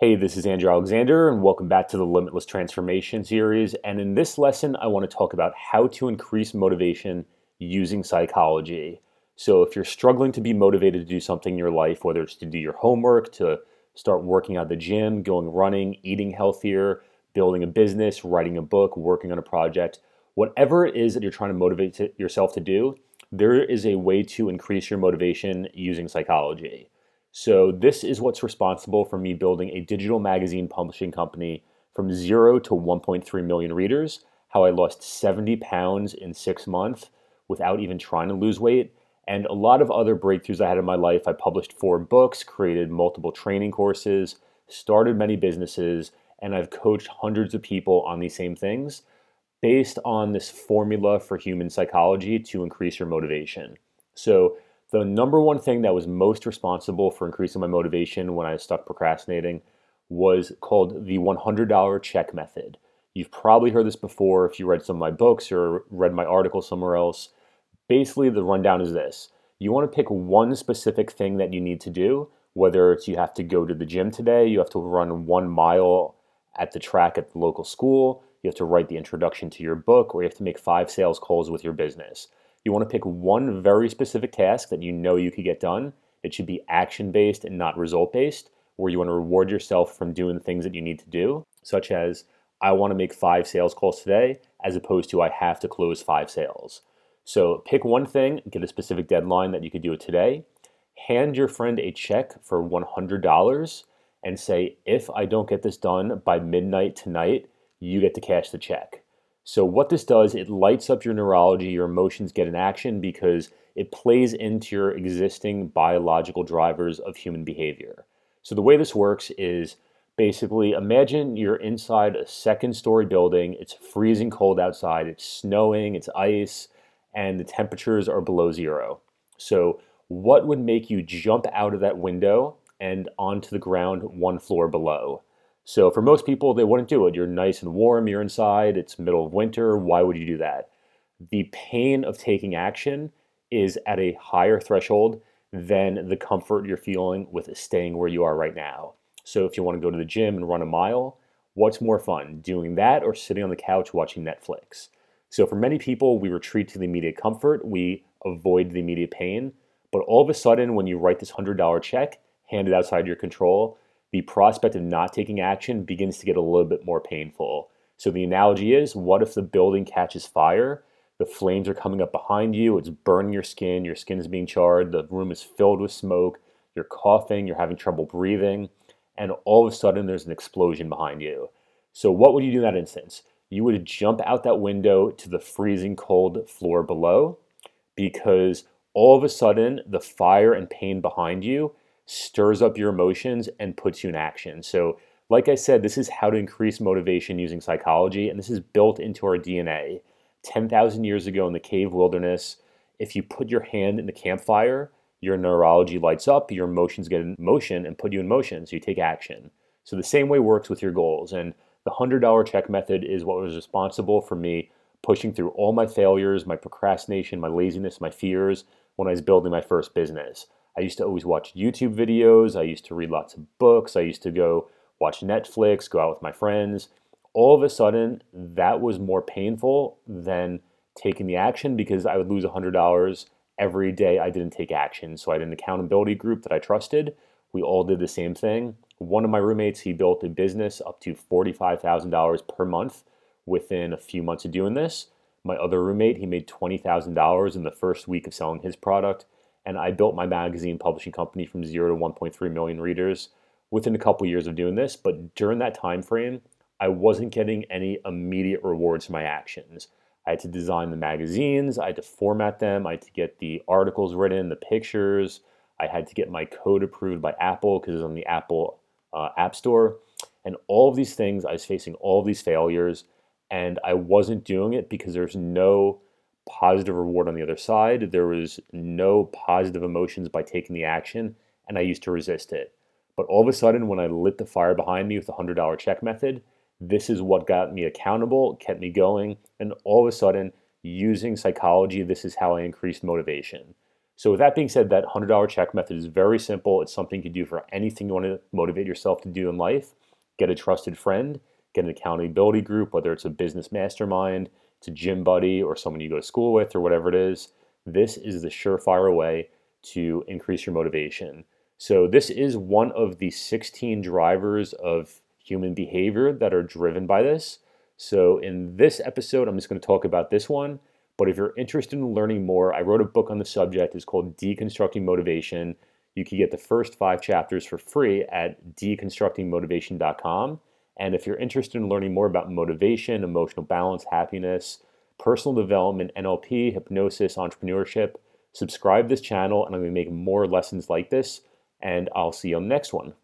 Hey, this is Andrew Alexander, and welcome back to the Limitless Transformation series. And in this lesson, I want to talk about how to increase motivation using psychology. So, if you're struggling to be motivated to do something in your life, whether it's to do your homework, to start working out the gym, going running, eating healthier, building a business, writing a book, working on a project, whatever it is that you're trying to motivate yourself to do, there is a way to increase your motivation using psychology. So, this is what's responsible for me building a digital magazine publishing company from zero to 1.3 million readers, how I lost 70 pounds in six months without even trying to lose weight, and a lot of other breakthroughs I had in my life. I published four books, created multiple training courses, started many businesses, and I've coached hundreds of people on these same things based on this formula for human psychology to increase your motivation. So, the number one thing that was most responsible for increasing my motivation when I was stuck procrastinating was called the $100 check method. You've probably heard this before if you read some of my books or read my article somewhere else. Basically, the rundown is this you want to pick one specific thing that you need to do, whether it's you have to go to the gym today, you have to run one mile at the track at the local school, you have to write the introduction to your book, or you have to make five sales calls with your business. You want to pick one very specific task that you know you could get done. It should be action based and not result based, where you want to reward yourself from doing the things that you need to do, such as I want to make five sales calls today, as opposed to I have to close five sales. So pick one thing, get a specific deadline that you could do it today, hand your friend a check for $100 and say, if I don't get this done by midnight tonight, you get to cash the check. So, what this does, it lights up your neurology, your emotions get in action because it plays into your existing biological drivers of human behavior. So, the way this works is basically imagine you're inside a second story building, it's freezing cold outside, it's snowing, it's ice, and the temperatures are below zero. So, what would make you jump out of that window and onto the ground one floor below? So for most people, they wouldn't do it. You're nice and warm, you're inside, it's middle of winter. Why would you do that? The pain of taking action is at a higher threshold than the comfort you're feeling with staying where you are right now. So if you want to go to the gym and run a mile, what's more fun, doing that or sitting on the couch watching Netflix? So for many people, we retreat to the immediate comfort, we avoid the immediate pain. But all of a sudden, when you write this $100 check, handed outside your control, the prospect of not taking action begins to get a little bit more painful. So the analogy is what if the building catches fire? The flames are coming up behind you, it's burning your skin, your skin is being charred, the room is filled with smoke, you're coughing, you're having trouble breathing, and all of a sudden there's an explosion behind you. So, what would you do in that instance? You would jump out that window to the freezing cold floor below because all of a sudden the fire and pain behind you stirs up your emotions and puts you in action. So, like I said, this is how to increase motivation using psychology, and this is built into our DNA. 10,000 years ago in the cave wilderness, if you put your hand in the campfire, your neurology lights up, your emotions get in motion and put you in motion, so you take action. So, the same way works with your goals. And the $100 check method is what was responsible for me pushing through all my failures, my procrastination, my laziness, my fears when I was building my first business. I used to always watch YouTube videos. I used to read lots of books. I used to go watch Netflix, go out with my friends. All of a sudden, that was more painful than taking the action because I would lose $100 every day I didn't take action. So I had an accountability group that I trusted. We all did the same thing. One of my roommates, he built a business up to $45,000 per month within a few months of doing this. My other roommate, he made $20,000 in the first week of selling his product and I built my magazine publishing company from zero to 1.3 million readers within a couple years of doing this. But during that time frame, I wasn't getting any immediate rewards for my actions. I had to design the magazines, I had to format them, I had to get the articles written, the pictures, I had to get my code approved by Apple because it's on the Apple uh, App Store. And all of these things, I was facing all of these failures, and I wasn't doing it because there's no positive reward on the other side. There was no positive emotions by taking the action, and I used to resist it. But all of a sudden, when I lit the fire behind me with the $100 check method, this is what got me accountable, kept me going, and all of a sudden, using psychology, this is how I increased motivation. So, with that being said, that $100 check method is very simple. It's something you can do for anything you want to motivate yourself to do in life. Get a trusted friend, get an accountability group, whether it's a business mastermind, a gym buddy, or someone you go to school with, or whatever it is. This is the surefire way to increase your motivation. So, this is one of the 16 drivers of human behavior that are driven by this. So, in this episode, I'm just going to talk about this one. But if you're interested in learning more, I wrote a book on the subject. It's called Deconstructing Motivation. You can get the first five chapters for free at deconstructingmotivation.com. And if you're interested in learning more about motivation, emotional balance, happiness, personal development, NLP, hypnosis, entrepreneurship, subscribe this channel and I'm going to make more lessons like this. And I'll see you on the next one.